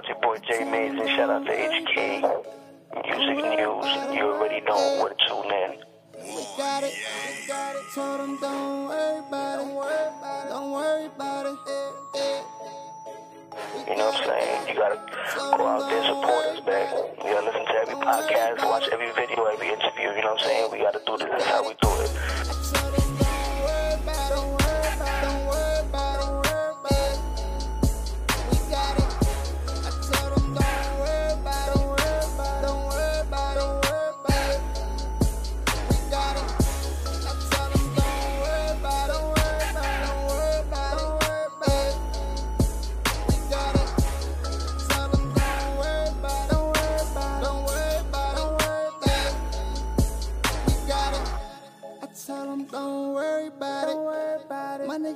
it's your boy Jaymazin. Shout out to HK Music News. You already know where to tune in. We got it. We got it. Told them don't worry about it. Don't worry about it. You know what I'm saying? You gotta go out there and support us, man. You gotta listen to every podcast, watch every video, every interview. You know what I'm saying? We gotta do this. That's how we do it.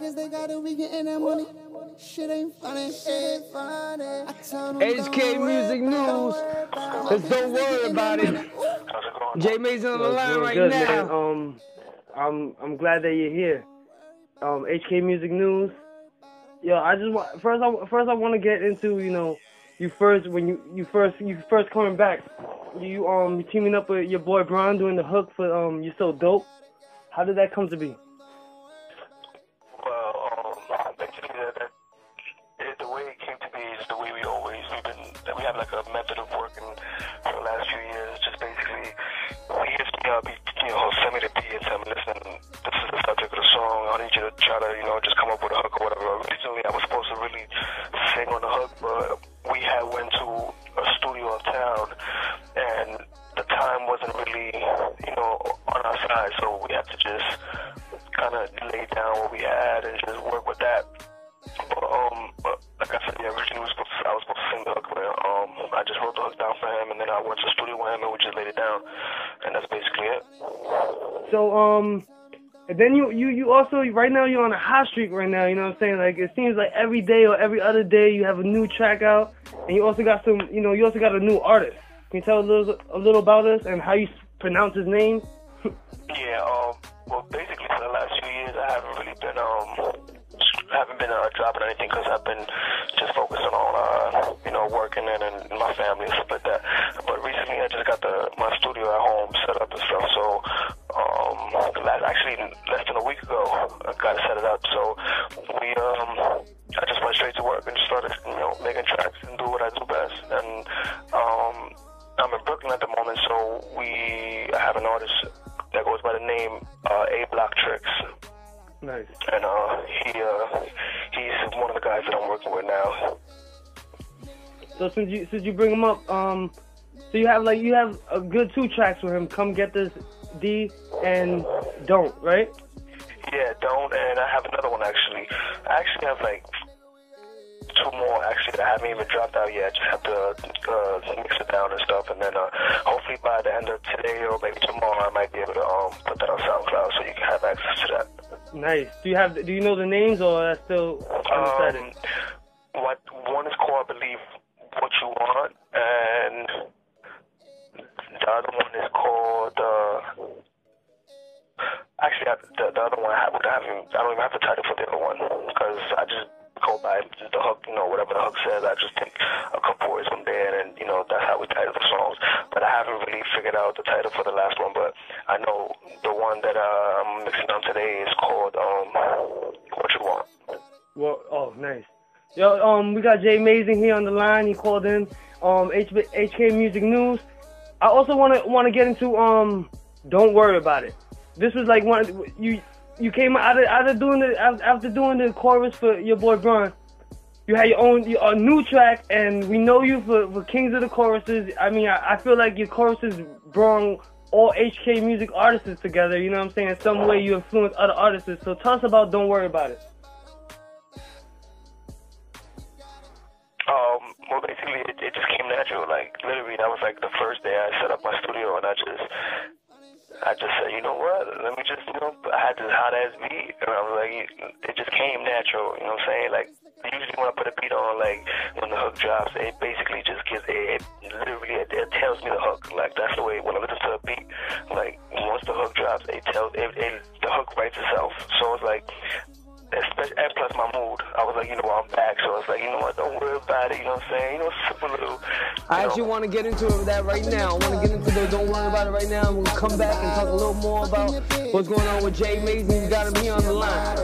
Niggas they got it. We getting that money. Shit ain't funny. Shit ain't funny. I tell them HK Music News. it. Just don't worry about it. How's it going? Jaymazin on the line right good, now. man. Um, I'm I'm glad that you're here. Um, HK Music News. Yo, I just want first I first I want to get into you know you first when you you first you first coming back. You um you teaming up with your boy Bron doing the hook for um you're so dope. How did that come to be? And then you you you also right now you're on a hot streak right now. You know what I'm saying? Like it seems like every day or every other day you have a new track out, and you also got some you know you also got a new artist. Can you tell a little a little about us and how you pronounce his name? You since you bring him up, um, so you have like you have a good two tracks with him. Come get this, D and don't right. Yeah, don't, and I have another one actually. I actually have like two more actually that I haven't even dropped out yet. I Just have to uh, mix it down and stuff, and then uh, hopefully by the end of today or maybe tomorrow, I might be able to um, put that on SoundCloud so you can have access to that. Nice. Do you have do you know the names or that's still undecided? Um, what one is called, I believe, what you want, and the other one is called. Uh, actually, I, the, the other one I, have, I don't even have the title for the other one because I just go by the hook. You know, whatever the hook says, I just take a couple words from there, and you know that's how we title the songs. But I haven't really figured out the title for the last one. But I know the one that uh, I'm mixing on today is called um, "What You Want." Well, oh, nice. Yo, um, we got Jaymazin here on the line. He called in. Um, H- HK Music News. I also want to want to get into um, don't worry about it. This was like one you you came out of, out of doing the after doing the chorus for your boy Bron. You had your own a new track, and we know you for, for Kings of the Choruses. I mean, I, I feel like your choruses brought all HK music artists together. You know what I'm saying? In some way, you influence other artists. So tell us about Don't Worry About It. Um, well, basically, it, it just came natural. Like literally, that was like the first day I set up my studio, and I just, I just said, you know what? Let me just, you know, I had this hot ass beat, and I was like, it just came natural. You know what I'm saying? Like usually when I put a beat on, like when the hook drops, it basically just gives it, it literally it, it tells me the hook. Like that's the way when I listen to a beat, like once the hook drops, it tells it, it the hook writes itself. So it's like especially, and plus my mood. I was like, you know, I'm back, so it's like, you know what, don't worry about it. You know what I'm saying? You know, simple little. I you actually want to get into that right now. I want to get into the Don't Worry About It right now. We'll come back and talk a little more about what's going on with Jaymazin. You got him here on the line.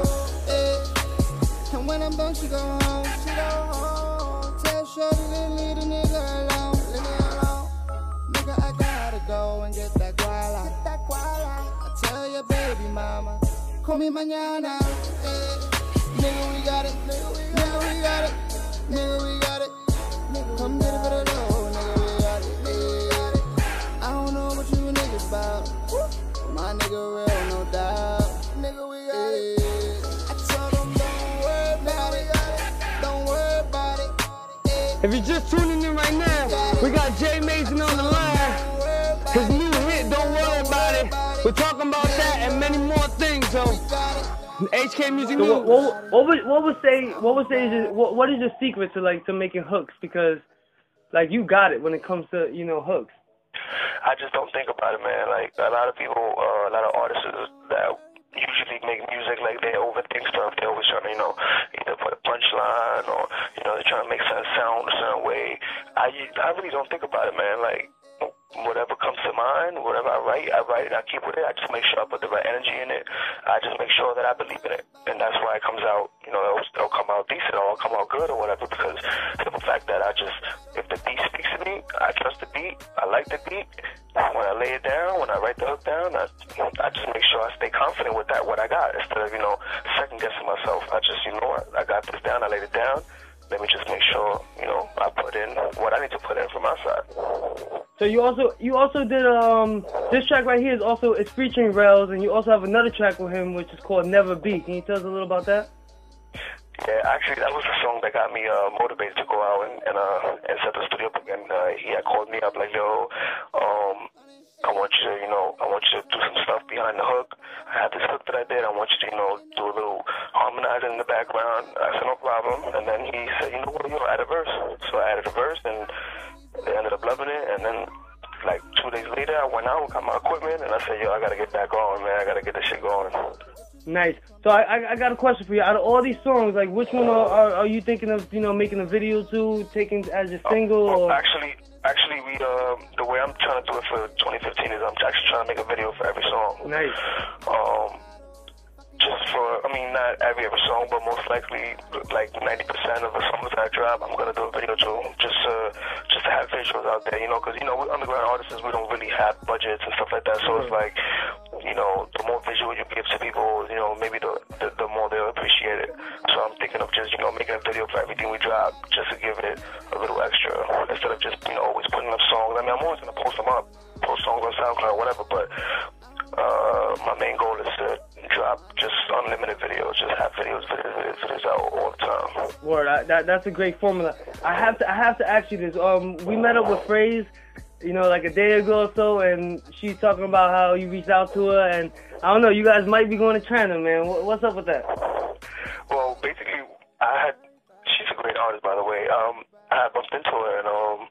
And when I'm done, she go home. She go home. Tell Shorty to leave the nigga alone. Leave me alone. Nigga, I gotta go and get that guala. Get that guala. I tell your baby mama, call me mañana. Eh. Nigga, we got it. Nigga, we got it. Nigga, we got it. Come get it for the dough. Nigga, we got it. Nigga, we got it. I don't know what you niggas about. My nigga real, no doubt. Nigga, we got it. I told them, don't worry about it. Don't worry about it. If you're just tuning in right now, we got Jaymazin on the line. Don't worry about His new hit, Don't Worry About It. We're talking about that and many more HK Music So what, News. what, what would what would say what would say is your, what what is your secret to like to making hooks because like you got it when it comes to you know hooks. I just don't think about it, man. Like a lot of people, uh, a lot of artists that usually make music, like they overthink stuff. They always trying to, you know, either put a punchline or you know they're trying to make something sound a certain way. I I really don't think about it, man. Like whatever comes to mind, whatever I write, I write it. I keep with it. I just make sure I put the right energy in it. I just make sure that I believe in it, and that's why it comes out. You know, it'll, it'll come out decent or it'll come out good or whatever. Because simple fact that I just, if the beat speaks to me, I trust the beat. I like the beat. When I lay it down, when I write the hook down, I, I just make sure I stay confident with that what I got instead of you know second guessing myself. I just you know I got this down. I laid it down. Let me just make sure you know I put in what I need to put in from my side. So you also you also did um this track right here is also it's featuring Rails and you also have another track with him which is called Never Be. Can you tell us a little about that? Yeah, actually, that was the song that got me uh, motivated to go out and and, uh, and set the studio up. And uh, he had called me up like, "Yo, um, I want you to, you know, I want you to do some stuff behind the hook. I have this hook that I did. I want you to, you know, do a little harmonizing in the background." I said, "No problem." And then he said, "You know what? You know, add a verse." So I added a verse, and they ended up loving it. And then. Like two days later, I went out, got my equipment, and I said, "Yo, I gotta get back on, man. I gotta get this shit going." Nice. So I, I I got a question for you. Out of all these songs, like which one are, are, are you thinking of you know making a video to, taking as your oh, single Well, or actually, actually, we um, the way I'm trying to do it for 2015 is I'm actually trying to make a video for every song. nice? Um, just for, I mean, not every every song, but most likely, like 90% of the songs that I drop, I'm gonna do a video to, just to, just to have visuals out there, you know, because you know, we underground artists, we don't really have budgets and stuff like that, so it's like, you know, the more visual you give to people, you know, maybe the, that's a great formula. I have to I have to ask you this. Um, we met up with Phrase, you know, like a day ago or so, and she's talking about how you reached out to her, and I don't know, you guys might be going to China, man. What's up with that? Well, basically, I had. She's a great artist, by the way. Um, I bumped into her, and um,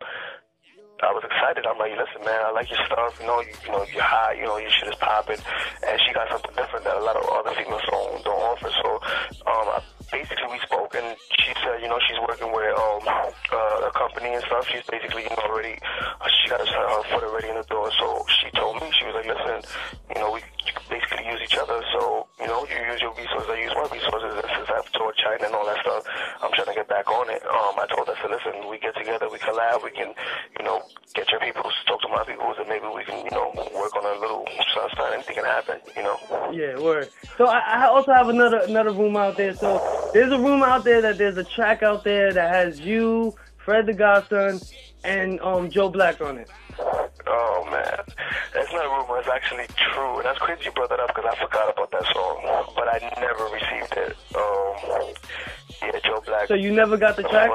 I was excited. I'm like, listen, man, I like your stuff. You know, you, you know, you're hot. You know, your shit is popping, and she got something different that a lot of other females don't don't offer. So, um, I, basically, we spoke, she said, you know, she's working with um uh, a company and stuff. She's basically, you know, already. Uh, she got her, foot already in the door. So she told me, she was like, listen, you know, we basically use each other. So, you know, you use your resources, I use my resources. And since I've toured China and all that stuff, I'm trying to get back on it. Um, I told her, I said, listen, we get together, we collab, we can, you know, get your people, talk to my people, and maybe we can, you know, work on a little sunshine. Anything can happen, you know. Yeah, word. So I, I also have another another room out there. So there's a room out there that there's a track out there that has you, Fred the Godson, and um Joe Black on it. Oh man, that's not a rumor. It's actually true, and that's crazy you brought that up because I forgot about that song, but I never received it. Um, yeah, Joe Black. So you never got the track?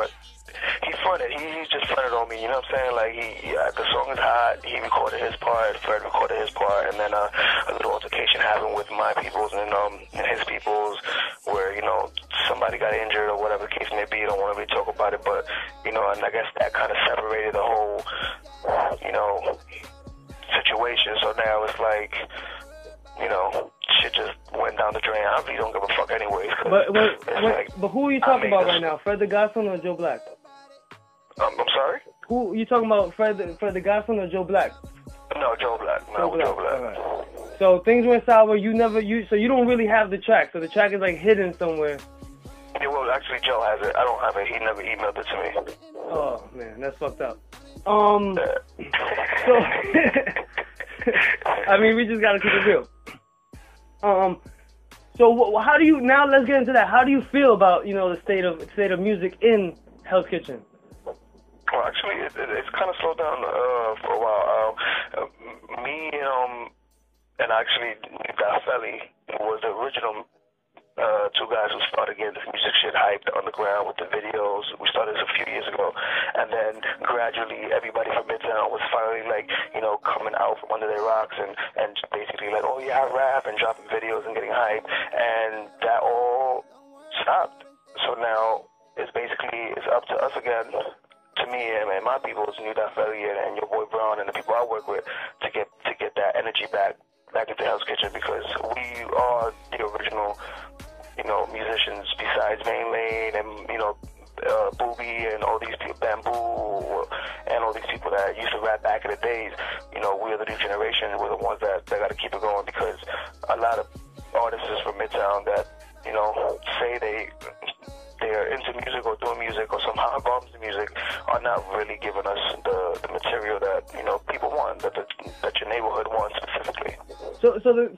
Fronted. He, he just fronted on me. You know what I'm saying? Like he, yeah, the song is hot. He recorded his part. Fred recorded his part, and then uh, a little altercation happened with my peoples and um and his peoples, where you know somebody got injured or whatever the case may be. I don't want to really talk about it, but you know, and I guess that kind of separated the whole, you know, situation. So now it's like, you know, shit just went down the drain. I really don't give a fuck anyways. But but, but, like, but who are you talking about this- right now? Fred the Godson or Joe Black? Um, I'm sorry. Who you talking about? Fred the, Fred the Godson or Joe Black? No, Joe Black. No, Joe Black. Joe Black. So things went sour. You never you so you don't really have the track. So the track is like hidden somewhere. Yeah, well, actually, Joe has it. I don't have it. He never emailed it to me. Oh man, that's fucked up. Um. So I mean, we just gotta keep it real. Um. So how do you now? Let's get into that. How do you feel about you know the state of state of music in Hell's Kitchen? Well, actually, it, it, it's kind of slowed down uh, for a while. Um, uh, me um, and actually Felly was the original uh, two guys who started getting this music shit hyped underground with the videos. We started this a few years ago, and then gradually everybody from Midtown was finally like, you know, coming out from under their rocks and and basically like, oh yeah, rap and dropping videos and getting hyped, and that all stopped. So now it's basically it's up to us again to me and, my people, it's New Felly and, and your boy Brown and the people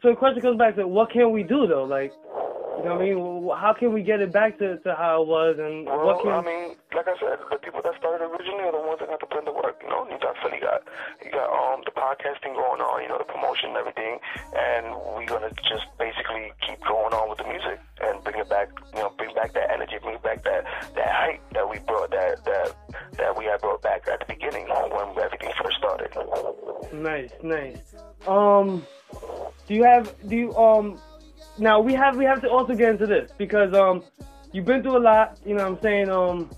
So the question comes back to what can we do though? Like, you know what I mean? How can we get it back to, to how it was and Well, what can I mean, now we have we have to also get into this because um you've been through a lot. You know what I'm saying? Um,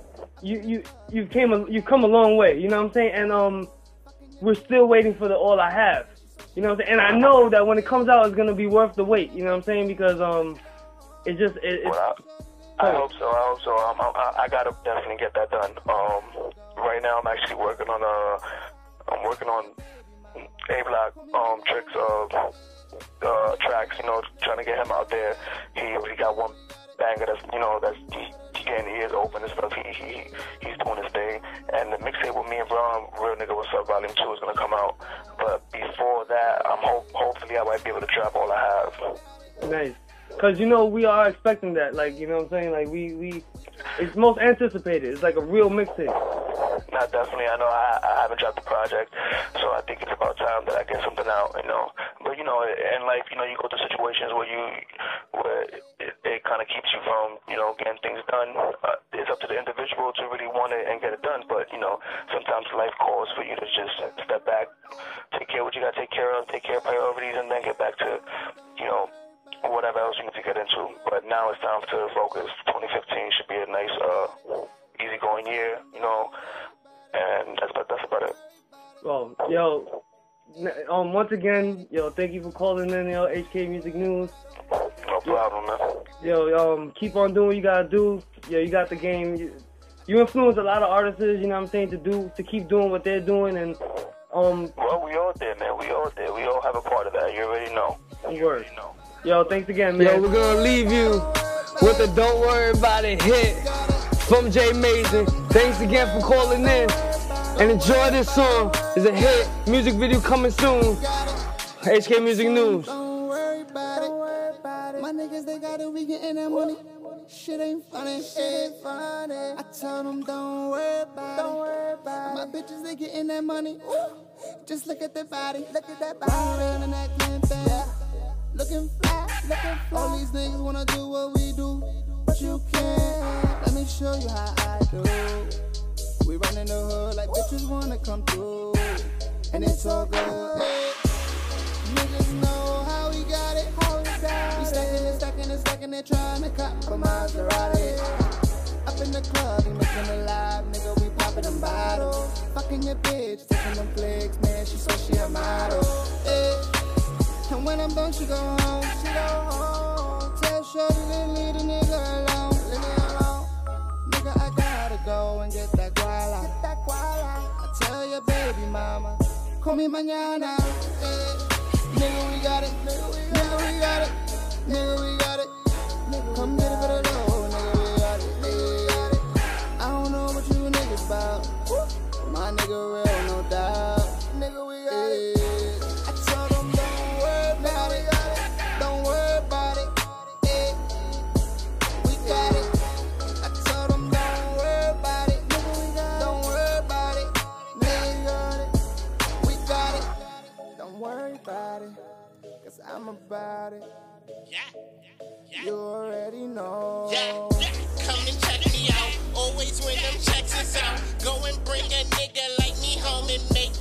you you you've came a, you've come a long way. You know what I'm saying? And um, we're still waiting for the all I have. You know what I'm saying? And I know that when it comes out, it's gonna be worth the wait. You know what I'm saying? Because um, it just it, it's Well, I, I hope so. I hope so. I, I gotta definitely get that done. Um, right now I'm actually working on a, I'm working on A Block um tricks of uh tracks. You know, trying to get him out there. He already got one banger that's you know that's he, he getting ears open and stuff. He he he's doing his thing. And the mixtape with me and Brown, Real Nigga What's Up Volume Two is gonna come out. But before that, I'm hope hopefully I might be able to drop all I have. nice. Cause you know we are expecting that. Like you know what I'm saying? Like we we it's most anticipated. It's like a real mixtape. Not definitely. I know I, I haven't dropped the project, so I think it's about time that I get something out. You know, but you know, in life, you know, you go through situations where you, where it, it kind of keeps you from, you know, getting things done. Uh, it's up to the individual to really want it and get it done. But you know, sometimes life calls for you to just step back, take care of what you got to take care of, take care of priorities, and then get back to, you know, whatever else you need to get into. But now it's time to focus. 2015 should be a nice, uh, easygoing year. You know. And that's about, that's about it. Well, yo, um, once again, yo, thank you for calling in, yo, HK Music News. No problem, man. Yo, um, keep on doing what you gotta do. Yo, you got the game. You, you influence a lot of artists, you know what I'm saying, to do, to keep doing what they're doing, and um, Well, we all did, man. We all did. We all have a part of that. You already know. You already know. Yo, thanks again, Yo, we're gonna leave you with a Don't Worry About It hit from Jaymazin. Thanks again for calling in. And enjoy this song. It's a hit. Music video coming soon. HK Music News. Don't worry about it. My niggas, they got it, we getting that money. Shit ain't funny, shit ain't funny. I told them, don't worry about it. Don't worry about My bitches, they getting that money. Ooh. Just look at that body, look at that body. Ride in that Clinton. Looking fly, looking fly. All these niggas wanna do what we do, but you can't. Let me show you how I do. We run in the hood like bitches wanna come through, and it's all good. Niggas know how we got it. How we got. We stacking and stacking and stacking and trying to cop a Maserati. Up in the club, we making it live, nigga. We popping them bottles. Fucking your bitch, taking them flicks, man. She said she a model. Eh. And When I'm done, she go home. She go home. Tell Shorty to leave the nigga alone. Leave me alone. Nigga, I gotta go and get that guala. Get that guala. I tell your baby mama, call me mañana. Eh. Nigga, we got it. Nigga, we got it. Nigga, we got it. Come get it for the low. Nigga, we got it. Nigga, we got it. I don't know what you niggas about. My nigga real, no doubt. About it. Cause I'm about it. Yeah, yeah, yeah. You already know. yeah, yeah. Come and check me out. Always when them checks is out. Go and bring a nigga like me home and make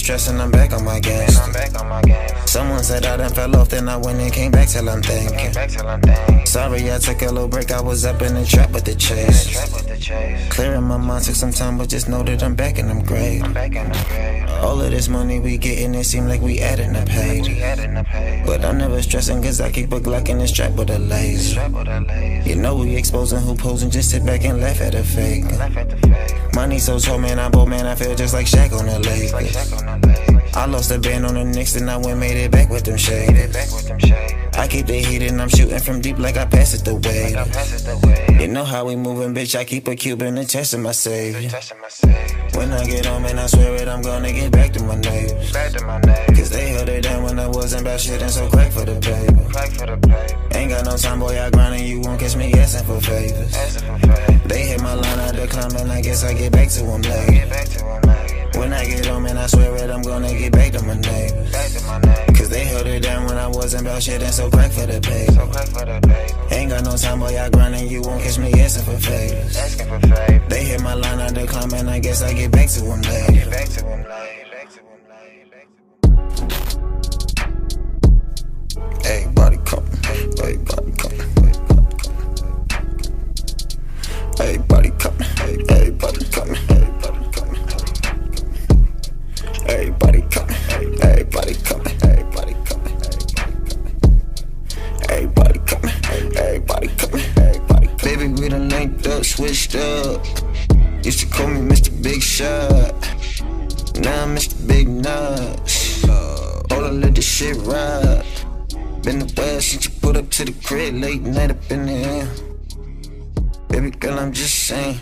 to stressing, I'm back on my game. I'm back on my game. Someone said I done fell off, then I went and came back till I'm thinking. Came back till I'm thinking. Sorry, I took a little break, I was up in the trap with the chase. Trap with the chase. Clearing my mind took some time, but just know that I'm back and I'm great. I'm back and I'm great. All of this money we getting, it seem like we adding up paid. We adding up paid. But I'm never stressing, cause I keep a Glock in the strap with a laser. Strap with a laser. You know we exposing who posing, just sit back and laugh at a fake. Laugh at the fake. Money so tall, man, I'm broke, man, I feel just like Shaq on the Lakers. The. I lost a band on the Knicks, and I went made it back with them shades. I keep the heat and I'm shooting from deep like I pass it the way. Like I the. You know how we moving, bitch. I keep a Cuban and testing my savior. When I get home and I swear it, I'm gonna get back to my neighbors. Back to my neighbors. Cause they held it down when I wasn't about shit and so crack for the paper. Crack for the paper. Ain't got no time, boy. I grind and you won't catch me asking for favors. Asking for favors. They hit my line out the climbing, I guess I get back to them later. Get back to them later. When I get home and I swear it, I'm gonna get back to my neighbors. Back to my neighbors. Cause they held it down when I wasn't about shit and so crack for the pay. So for the pay. Ain't got no time, boy, I grind and you won't catch me asking for favors. Asking for favors. They hit my line, I decline, and I guess I get back to them later. Switched up. Used to call me Mr. Big Shot. Now I'm Mr. Big Nuts. All I let this shit ride. Been the west since you put up to the crib, late night up in the air. Baby girl, I'm just saying.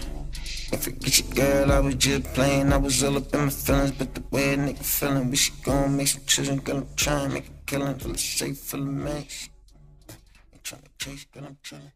Don't forget your girl, I was just playing. I was all up in my feelings, but the way a nigga feeling, we should go and make some children. Girl, I'm trying, make a killing, feel safe, feel amazed. Ain't trying to chase, girl, I'm trying.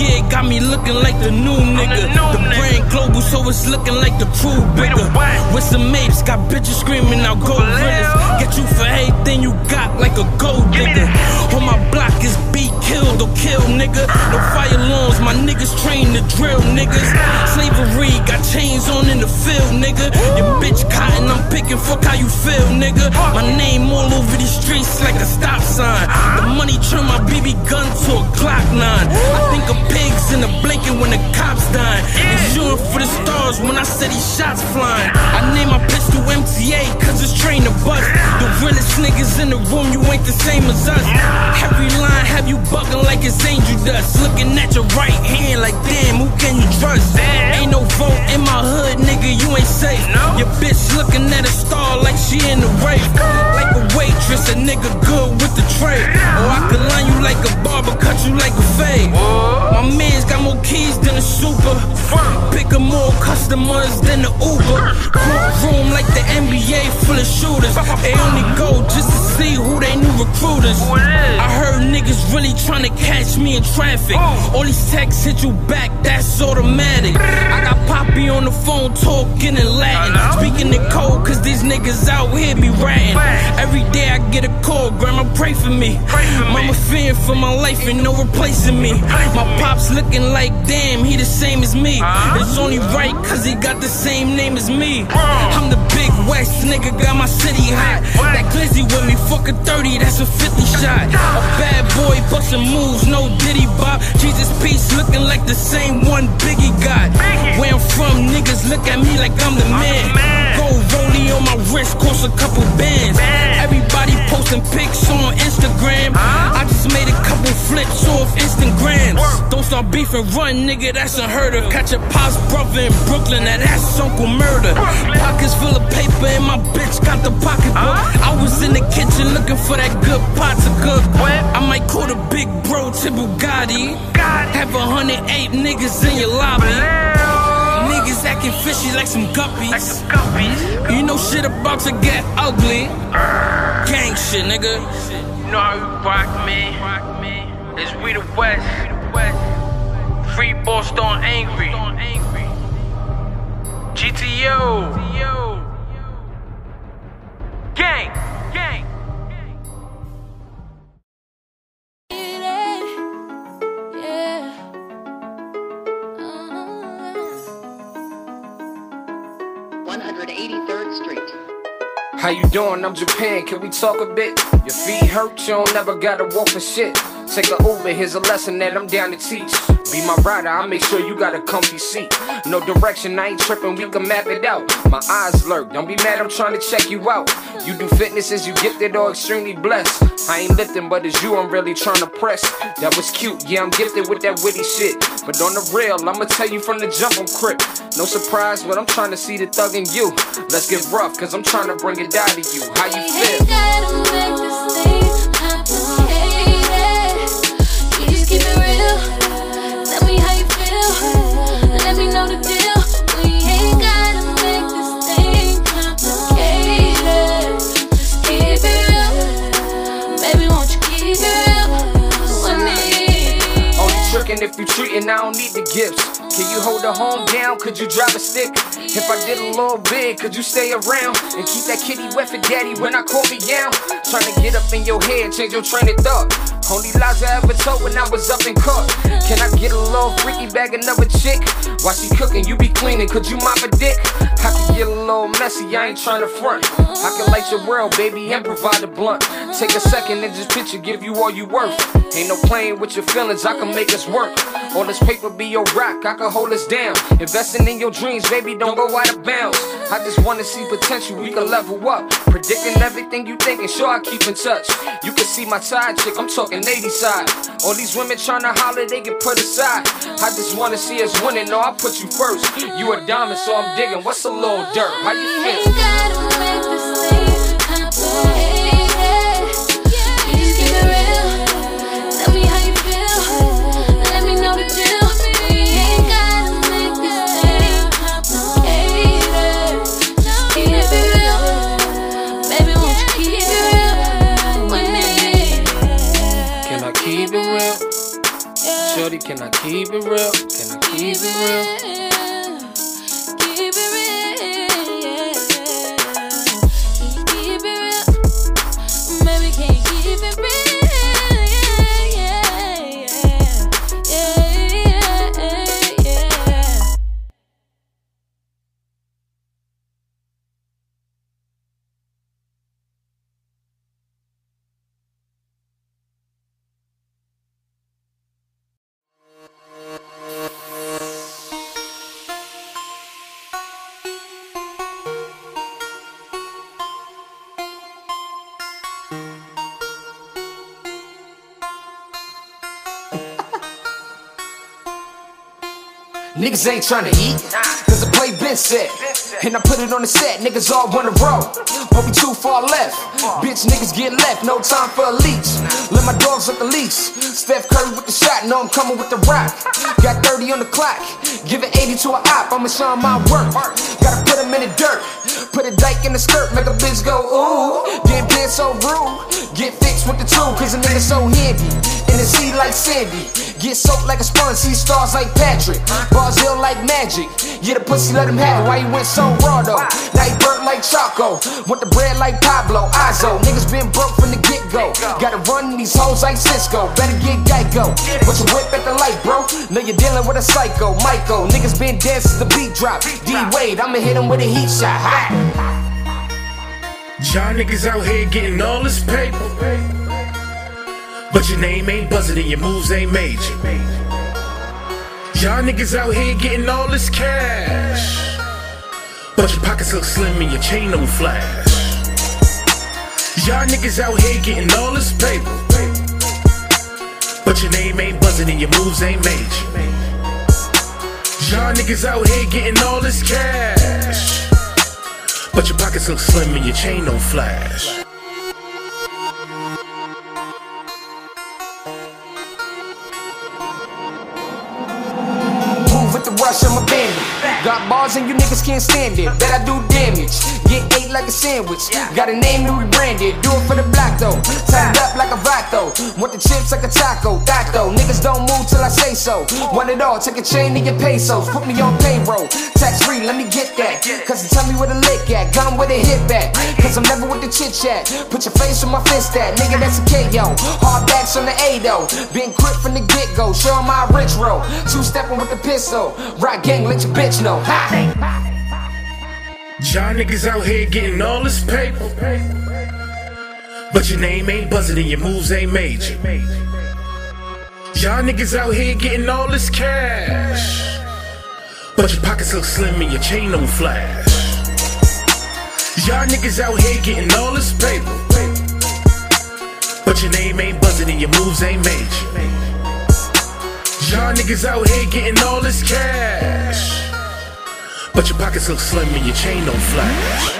Yeah, got me looking like the new nigga. new The nigga. brand global, so it's looking like the the bigger. With some apes, got bitches screaming out gold villas. Get you for everything you got like a gold digger. On my block is beat, killed or kill, nigga. No fire alarms, my niggas train to drill, niggas. Slavery got chains on in the field, nigga. Your bitch cotton, I'm picking, fuck how you feel, nigga. My name all over these streets like a stop sign. The money turn my BB gun to a Glock 9. I think of in the blinking when the cops dying. And shooting for the stars when I said these shots flying. I name my pistol MTA cause it's trained to bust. The realest niggas in the room, you ain't the same as us. Every line have you bugging like it's angel dust. Looking at your right hand like damn, who can you trust? Ain't no vote in my hood, nigga, you ain't safe. Your bitch looking at a star like she in the rape. Like a waitress, a nigga good with the tray. Or I could line you like a barber, cut you like a fade. My man's got more keys than a super. Picking more customers than the Uber. Courtroom like the NBA full of shooters. They only go just to see who they new recruiters. I heard niggas really trying to catch me in traffic. All these texts hit you back, that's automatic. I got Poppy on the phone talking in Latin. Speaking in code, cause these niggas out here be ratting. Every day I get a call, grandma pray for me. Mama fearing for my life and no replacing me. My pops looking like damn, he the same as me. It's only right cause he got the same name as me. I'm the big West nigga, got my city hot. That glizzy with me, fuck a 30, that's a 50 shot. A bad boy bustin' moves, no diddy bop. Jesus peace looking like the same one Biggie got. Where I'm from, niggas look at me like I'm the man. Gold rollie on my wrist, cost a couple bands. Everybody posting pics on Instagram. I just made a couple flips off Instagrams. Don't start beefing, run, nigga, that's unheard of. Catch a pop's brother in Brooklyn, now that's Uncle Murder. Pockets full of paper, and my bitch got the pocketbook. I was in the kitchen looking for that good pot to cook. I might call the big bro to Bugatti. Have a hundred eight niggas in your lobby. Niggas acting fishy like some guppies. Like some guppies. You know shit about to get ugly. Gang shit, nigga. You know how you rock me. It's we the West. Free Boston angry. GTO. Gang. Gang. You doing? I'm Japan, can we talk a bit? Your feet hurt, you don't never gotta walk for shit. Take a Uber, here's a lesson that I'm down to teach. Be my rider, I'll make sure you got a comfy seat. No direction, I ain't tripping, we can map it out. My eyes lurk, don't be mad, I'm trying to check you out. You do fitness, is you gifted or extremely blessed? I ain't lifting, but it's you I'm really trying to press. That was cute, yeah, I'm gifted with that witty shit. But on the real, I'ma tell you from the jump, I'm crip. No surprise, but I'm trying to see the thug in you. Let's get rough, cause I'm trying to bring it down to you. How you feel? Tricking if you treating, I don't need the gifts. Can you hold the home down? Could you drive a stick? If I did a little bit, could you stay around and keep that kitty wet for daddy when I call me down? Trying to get up in your head, change your train of thought. Only lies I ever told when I was up in court. Can I get a little freaky bag another chick? While she cooking, you be cleaning, could you mop a dick? I can get a little messy, I ain't trying to front. I can light your world, baby, and provide a blunt. Take a second and just picture, give you all you worth. Ain't no playing with your feelings, I can make us work. All this paper be your rock, I can hold us down. Investing in your dreams, baby, don't go out of bounds. I just wanna see potential, we can level up. Predicting everything you thinking, sure I keep in touch. You can see my side chick, I'm talking 80 side. All these women tryna holler, they get put aside. I just wanna see us winning, no, I put you first. You a diamond, so I'm digging. What's a little dirt? How you feel? Can I keep it real? Can I keep it real? Niggas ain't tryna eat, cause the play been set. And I put it on the set, niggas all wanna roll. But we too far left. Bitch, niggas get left, no time for a leech. Let my dogs up the leash. Steph Curry with the shot, know I'm coming with the rock. Got 30 on the clock, give it 80 to a op, I'ma show my work. Gotta put put 'em in the dirt. Put a dyke in the skirt, make a bitch go ooh. Damn, being so rude. Get fixed with the tool, cause a nigga so handy. Sea like Sandy. Get soaked like a sponge, see stars like Patrick. Bars hill like magic. Yeah, the pussy let him have it. Why he went so raw though? Now he burnt like Choco. Want the bread like Pablo. Izzo. Niggas been broke from the get go. Gotta run these hoes like Cisco. Better get Geico. Put your whip at the light, bro. Know you're dealing with a psycho. Michael. Niggas been dead since the beat drop. D Wade, I'ma hit him with a heat shot. Ha! Y'all niggas out here getting all this paper. But your name ain't buzzing and your moves ain't major. Y'all niggas out here getting all this cash. But your pockets look slim and your chain don't flash. Y'all niggas out here getting all this paper. But your name ain't buzzing and your moves ain't major. Y'all niggas out here getting all this cash. But your pockets look slim and your chain don't flash. Bars and you niggas can't stand it. Bet I do damage. Get ate like a sandwich. Got a name to rebrand it. Do it for the black though. Tied up like a vato. Want the chips like a taco. That though. Niggas don't move till I say so. Want it all. Take a chain to your pesos. Put me on payroll. Tax free, let me get that. Cause they tell me where the lick at. Gun with a hit back. Cause I'm never with the chit chat. Put your face on my fist at. Nigga, that's a KO. Hard backs on the A though. Been quick from the get go. Show my rich roll. Two stepping with the pistol. Rock gang, let your bitch know. Y'all niggas out here getting all this paper. But your name ain't buzzing and your moves ain't major. Y'all niggas out here getting all this cash. But your pockets look slim and your chain don't flash. Y'all niggas out here getting all this paper. But your name ain't buzzing and your moves ain't major. Y'all niggas out here getting all this cash. But your pockets look slim and your chain don't flash.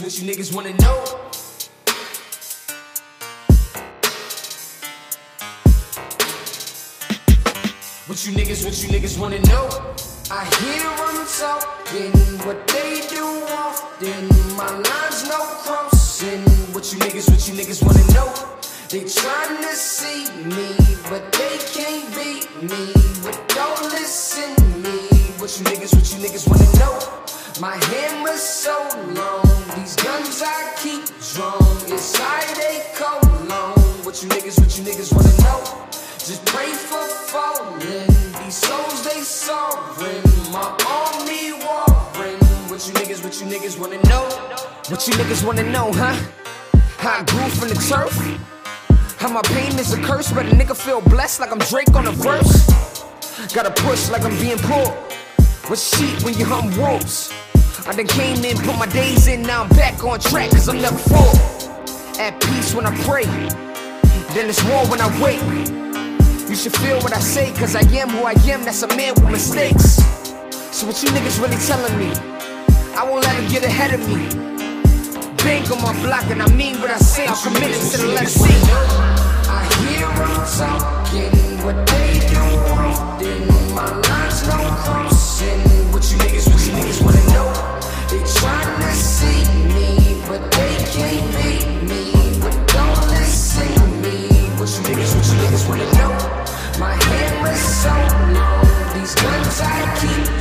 What you niggas, what you niggas wanna know? What you niggas, what you niggas wanna know? I hear them talking, what they do often. My lines no crossing. What you niggas, what you niggas wanna know? They tryna see me, but they can't beat me. But don't listen to me. What you niggas, what you niggas wanna know? My hammer's so long, these guns I keep drawn. Inside they colon. What you niggas, what you niggas wanna know? Just pray for falling. These souls they sovereign. My army warring. What you niggas, what you niggas wanna know? What you niggas wanna know, huh? How I grew from the turf? How my pain is a curse, but a nigga feel blessed like I'm Drake on a verse. Gotta push like I'm being pulled. With sheep when you hum wolves. I done came in, put my days in, now I'm back on track, cause I'm never full. At peace when I pray, then it's war when I wait. You should feel what I say, cause I am who I am, that's a man with mistakes. So what you niggas really telling me? I won't let them get ahead of me. Bank on my block, and I mean what I say, I'm committed to the legacy. I hear them talking, what they do often. My lines no crossing. What you niggas, what you niggas niggas, what you niggas wanna know? My hammer's so long, these guns I keep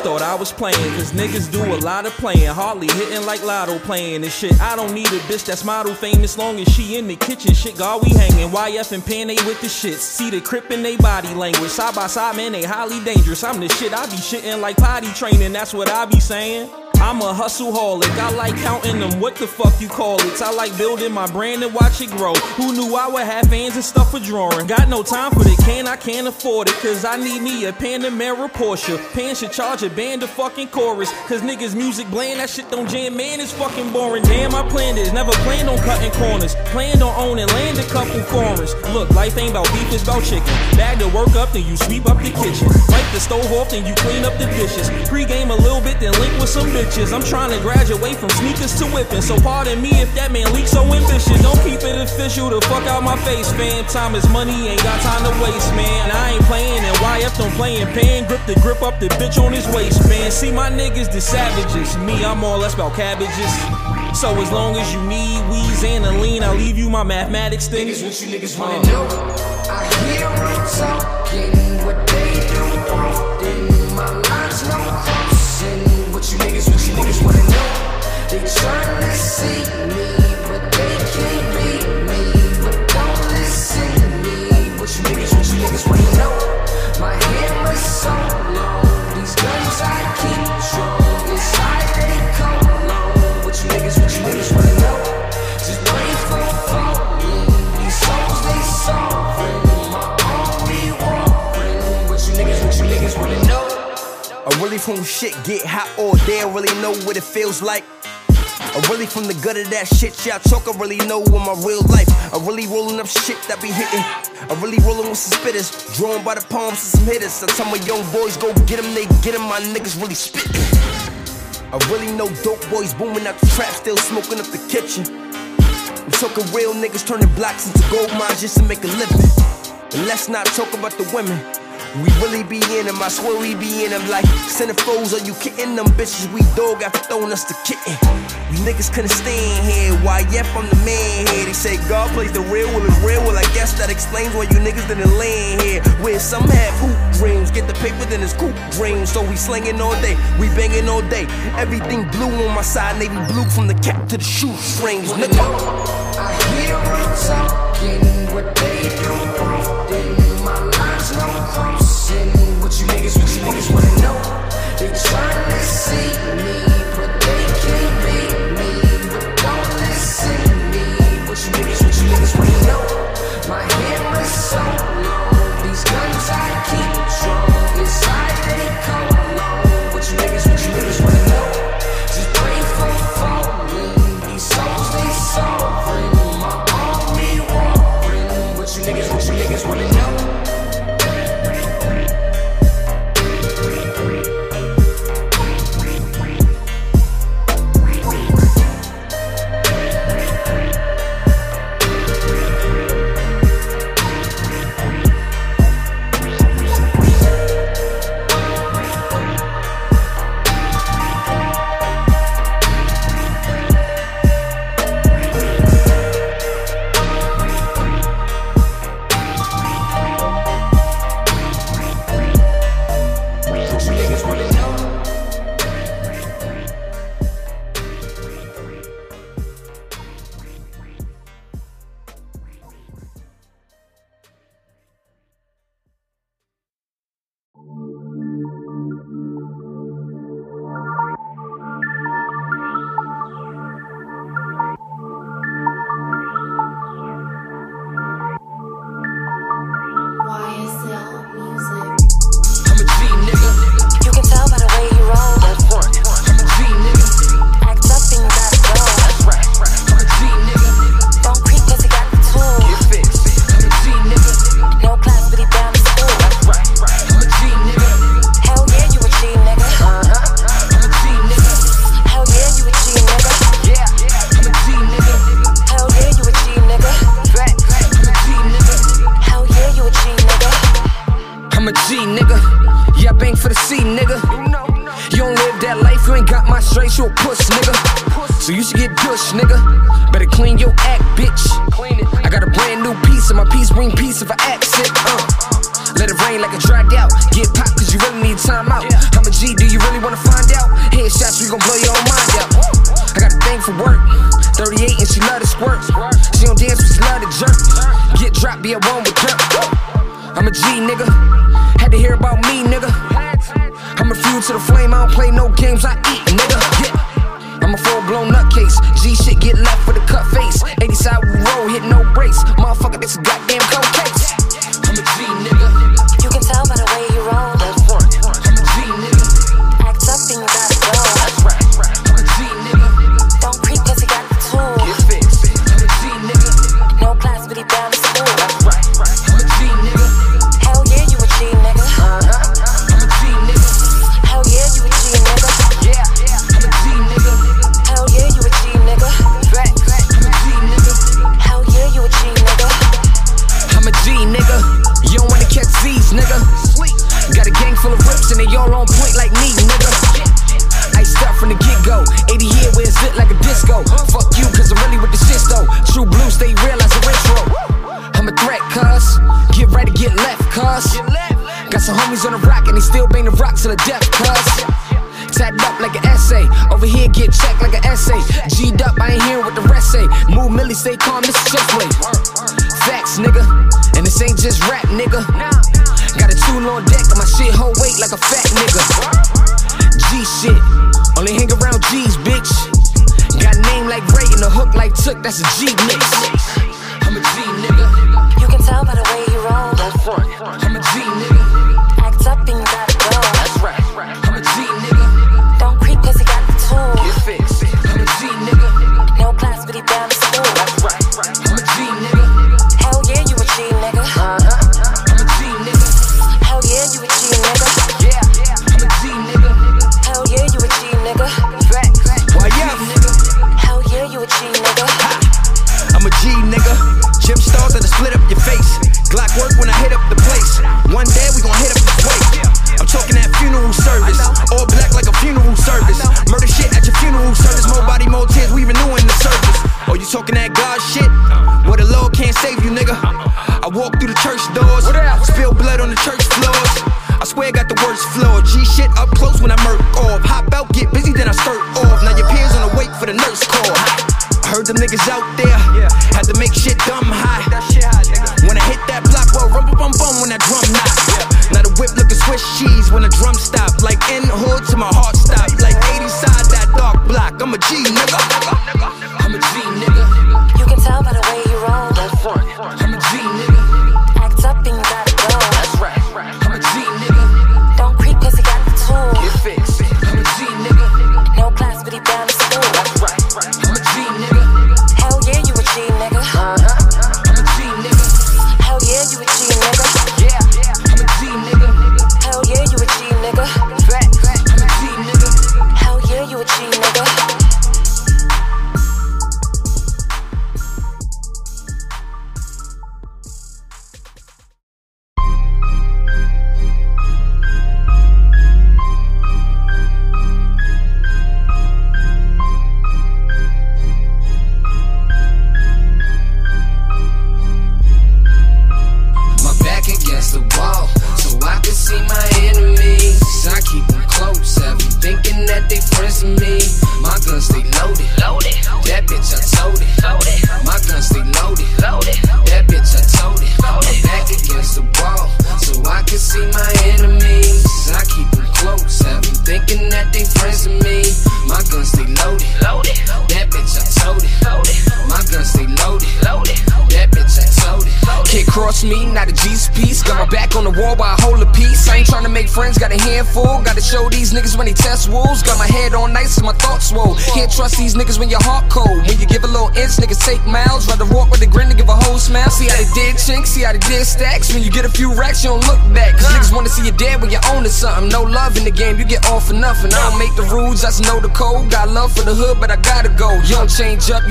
Thought I was playing, cause niggas do a lot of playing. Hardly hitting like lotto playing and shit. I don't need a bitch that's model famous long as she in the kitchen. Shit, God, we hanging. YF and Pan, they with the shits. See the crip in they body language. Side by side, man, they highly dangerous. I'm the shit, I be shitting like potty training, that's what I be saying. I'm a hustle holic. I like counting them. What the fuck you call it? I like building my brand and watch it grow. Who knew I would have fans and stuff for drawing? Got no time for the can, I can't afford it. Cause I need me a Panamera Porsche. Pan should charge a band of fucking chorus. Cause niggas music bland, that shit don't jam, man, it's fucking boring. Damn, I planned this. Never planned on cutting corners. Planned on owning land a couple foreigns. Look, life ain't about beef, it's about chicken. Bag the work up, then you sweep up the kitchen. Wipe the stove off, then you clean up the dishes. Pre-game a little bit, then link with some bitches. I'm trying to graduate from sneakers to whipping. So pardon me if that man leaks so ambitious. Don't keep it official. to fuck out my face, fam. Time is money, ain't got time to waste, man. I ain't playing and YF don't playing. Pan grip the grip up the bitch on his waist, man. See my niggas, the savages. Me, I'm all less about cabbages. So as long as you need weeds and a lean, I'll leave you my mathematics things. Niggas, what you niggas wanna do? I hear them talking, niggas, what you niggas wanna know? They tryna see me, but they can't beat me. But don't listen to me. What you niggas, what you niggas wanna know? My hammer's so Really from shit get hot all day, I really know what it feels like. I really from the gut of that shit, y'all choke. I really know what my real life. I really rolling up shit that be hitting. I really rolling with some spitters, drawn by the palms of some hitters. I tell my young boys, go get 'em, they get 'em. my niggas really spitting. I really know dope boys booming out the trap, still smoking up the kitchen. I'm talking real niggas turning blocks into gold mines just to make a living. And let's not talk about the women. We really be in them, I swear we be in them like centerfolds. Are you kidding them bitches? We dog after throwing us the kitten. You niggas couldn't stand here. Why, yep, I'm the man here. They say God plays the real, well, it's real. Well, I guess that explains why you niggas didn't land here. Where some have hoop dreams, get the paper, then it's coop dreams. So we slinging all day, we banging all day. Everything blue on my side, navy blue from the cap to the shoestrings. Nigga. I hear them talking what they do. niggas, what you niggas wanna know? They tryna see me. 38 and she love to squirt. She don't dance, but she love to jerk. Get dropped, be a one with jerk. I'm a G, nigga. Had to hear about me, nigga. I'm a fuel to the flame, I don't play no games, I eat, nigga. Yeah. I'm a full blown nutcase. G shit get left for the cut face. 80 side roll, hit no brakes. Motherfucker, this a goddamn cold case. I'm a G, nigga. till the death, cuz. Up like an essay. Over here, get checked like an essay. G'd up, I ain't here what the rest say. Move Millie, stay calm, this is just. Facts, nigga. And this ain't just rap, nigga. Got a tune on deck, on my shit hold weight like a fat nigga. G shit. Only hang around G's, bitch. Got a name like Ray and a hook like Took, that's a G mix.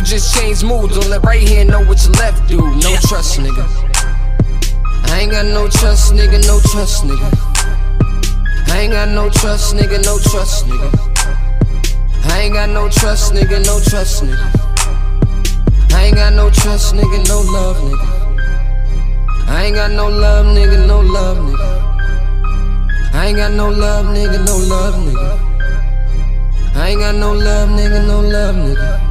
Just change moods. Don't let right hand know what your left do. No trust, nigga. I ain't got no trust, nigga, no trust, nigga. I ain't got no trust, nigga, no trust, nigga. I ain't got no trust, nigga, no trust, nigga. I ain't got no trust, nigga, no love, nigga. I ain't got no love, nigga, no love, nigga. I ain't got no love, nigga, no love, nigga. I ain't got no love, nigga, no love, nigga.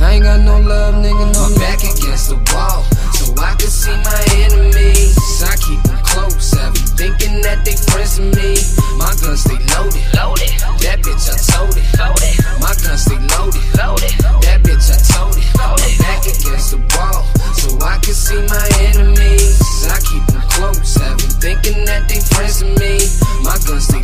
I ain't got no love, nigga, no love. back against the wall, so I can see my enemies. I keep them close, have them thinking that they friends with me. My gun stay loaded, loaded. That bitch I told it, loaded. My gun stay loaded, loaded. That bitch I told it. I'm back against the wall, so I can see my enemies. I keep them close, have them thinking that they friends with me. My gun stay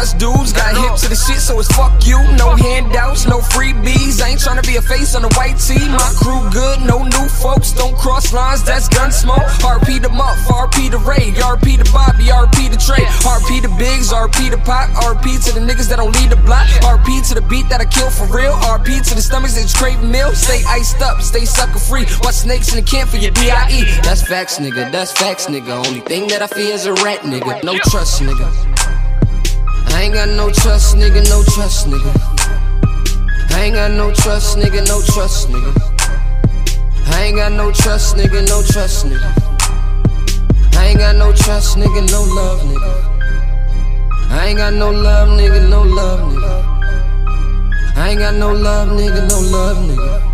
trust dudes. Got hip to the shit, so it's fuck you. No handouts, no freebies. I ain't tryna be a face on the white tee. My crew good, no new folks. Don't cross lines, that's gun smoke. RP to Muff, RP to Ray, RP to Bobby, RP to Trey, RP to Biggs, RP to Pop, RP to the niggas that don't lead the block, RP to the beat that I kill for real, RP to the stomachs that crave meal. Stay iced up, stay sucker free. Watch snakes in the camp for your DIE. That's facts, nigga. That's facts, nigga. Only thing that I fear is a rat, nigga. No trust, nigga. I ain't got no trust, nigga. No trust, nigga. I ain't got no trust, nigga. No trust, nigga. I ain't got no trust, nigga. No trust, nigga. I ain't got no trust, nigga. No love, nigga. I ain't got no love, nigga. No love, nigga. I ain't got no love, nigga. No love, nigga.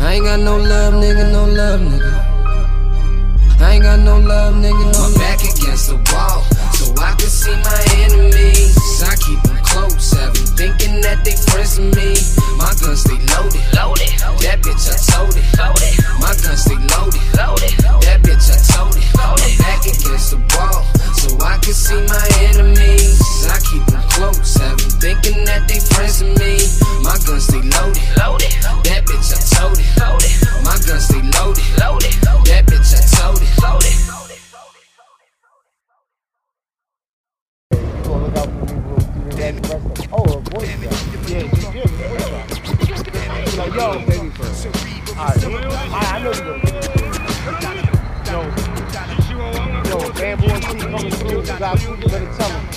I ain't got no love, nigga. No love, nigga. I ain't got no love, nigga. No love. My back against the wall, so I can see my enemies. I keep them close, have them thinking that they friends with me. My gun stay loaded, loaded. That bitch I told it, loaded. My gun stay loaded, loaded. That bitch I told it. I'm back against the wall, so I can see my enemies. I keep them close, have them thinking that they friends with me. My guns stay loaded, loaded. That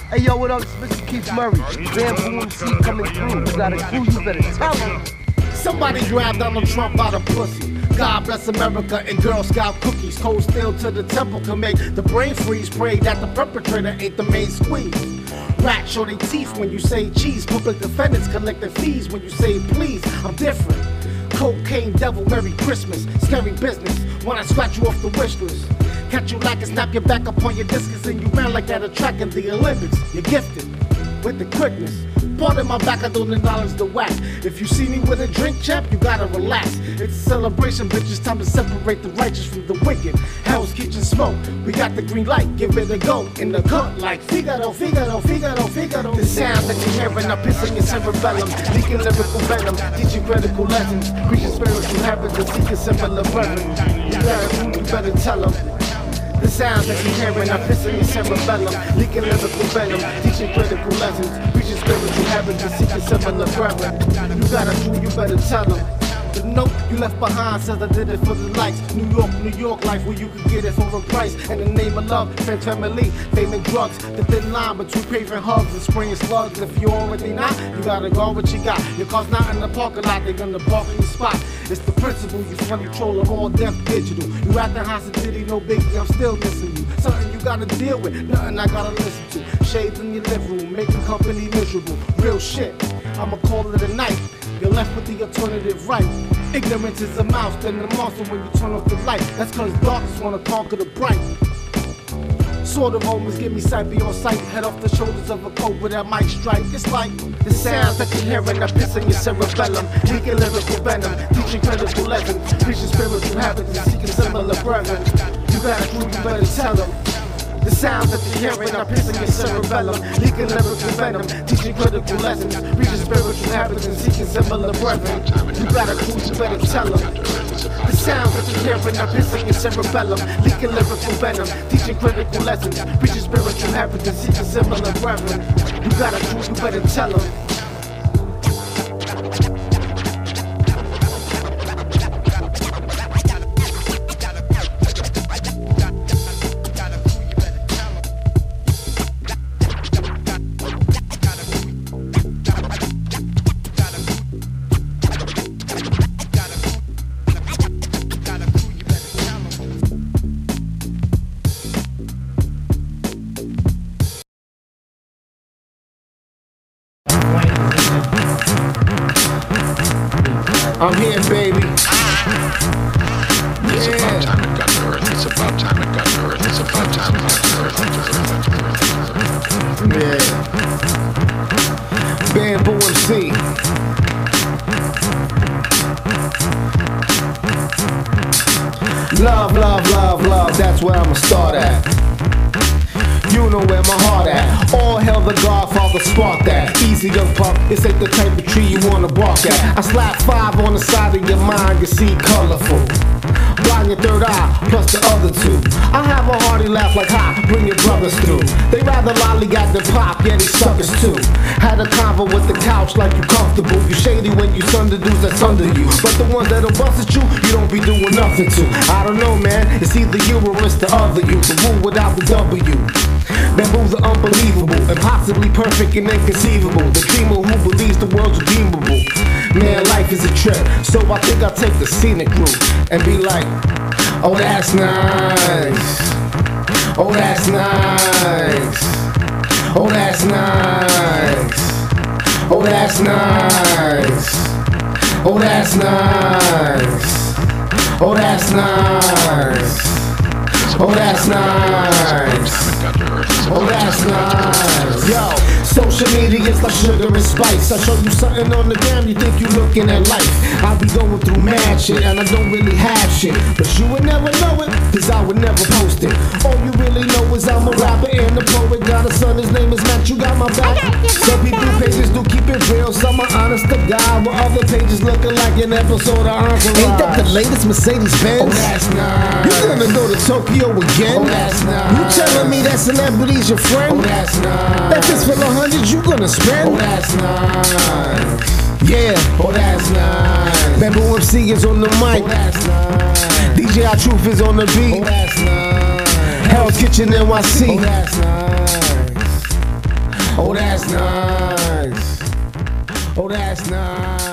Hey, yo, what up? It's Mr. Keith Murray. Bamboo MC coming through. You got a crew, you better tell him. Somebody grab Donald Trump by the pussy. God bless America and Girl Scout cookies. Cold steel to the temple can make the brain freeze. Pray that the perpetrator ain't the main squeeze. Rat show their teeth when you say cheese. Public defendants collect their fees when you say please. I'm different. Cocaine devil, Merry Christmas. Scary business when I scratch you off the wish list. Catch you like and snap your back up on your discus and you ran like at a track in the Olympics. You're gifted with the quickness. Part of my back, I don't acknowledge the whack. If you see me with a drink, champ, you gotta relax. It's a celebration, bitch. It's time to separate the righteous from the wicked. Hell's Kitchen smoke. We got the green light, give it a go. In the cut like Figaro, Figaro, Figaro, Figaro. The sound that you're hearing, I'm pissing your cerebellum. Leaking lyrical venom, teaching critical lessons. Preaching spiritual habits and seeking similar brethren. You gotta, you better tell them. Sounds that you're hearing are pissing your cerebellum, leaking lyrical venom, teaching critical lessons, reaching spiritual habits and seeking similar brethren. You got a crew, you better tell them. Note you left behind says I did it for the lights. New York, New York life where you can get it for a price. In the name of love, family, fame and drugs. The thin line between craving hugs and spraying slugs. If you already not, you gotta go with what you got. Your car's not in the parking lot, they're gonna park in your spot. It's the principle, you front control of all death digital. You at the house city, no biggie, I'm still missing you. Something you gotta deal with, nothing I gotta listen to. Shades in your living room, making company miserable. Real shit, I'ma call it a night. You're left with the alternative right. Ignorance is a mouse, then the monster when you turn off the light. That's cause darkness wanna conquer the bright. Sort of moments give me sight beyond sight. Head off the shoulders of a coat with that mic strike. It's like the sounds that you're hearing are pissing your cerebellum. Leaking lyrical venom, teaching critical lessons. Preaching spiritual habits and seeking similar brethren. You got a crew, you better tell them. The sounds that you're hearing are pissing your cerebellum, leaking lyrical venom, teaching critical lessons, reaching spiritual habits and seeking similar brethren. You a crew, you better tell them. The sounds that you're hearing are pissing your cerebellum, leaking lyrical venom, teaching critical lessons, reaching spiritual habits and seeking similar brethren. You got a crew, you better tell them. Like you're comfortable. You shady when you the dudes that's under you. But the ones that'll bust at you, you don't be doing nothing to. I don't know, man, it's either you or it's the other you. The rule without the W. Bamboos are unbelievable, impossibly perfect and inconceivable. The dreamer who believes the world's redeemable. Man, life is a trip, so I think I'll take the scenic route and be like, oh, that's nice. Oh, that's nice. Oh, that's nice. Oh, that's nice. Oh, that's nice. Oh, that's nice. Oh, that's nice. Oh, that's nice. Yo, social media is like sugar and spice. I show you something on the gram, you think you looking at life. I be going through mad shit, and I don't really have shit. But you would never know it, cause I would never post it. All you really know is I'm a rapper and a poet. Got a son, his name is Matt, you got my back. Some people pages do keep it real, some are honest to God. While other pages looking like an episode of Entourage. Ain't that the latest Mercedes Benz? Oh, that's nice. You gonna go to Tokyo again? Oh. You telling me that celebrity's your friend? Oh, that's nice. That fits for the hundred you gonna spend? Oh, that's. Yeah. Oh, that's nice. Bamboo MC is on the mic. Oh, that's. DJ Truth is on the beat. Oh, that's nice. Hell's Kitchen NYC. Oh, that's nice. Oh, that's nice. Oh, that's nice.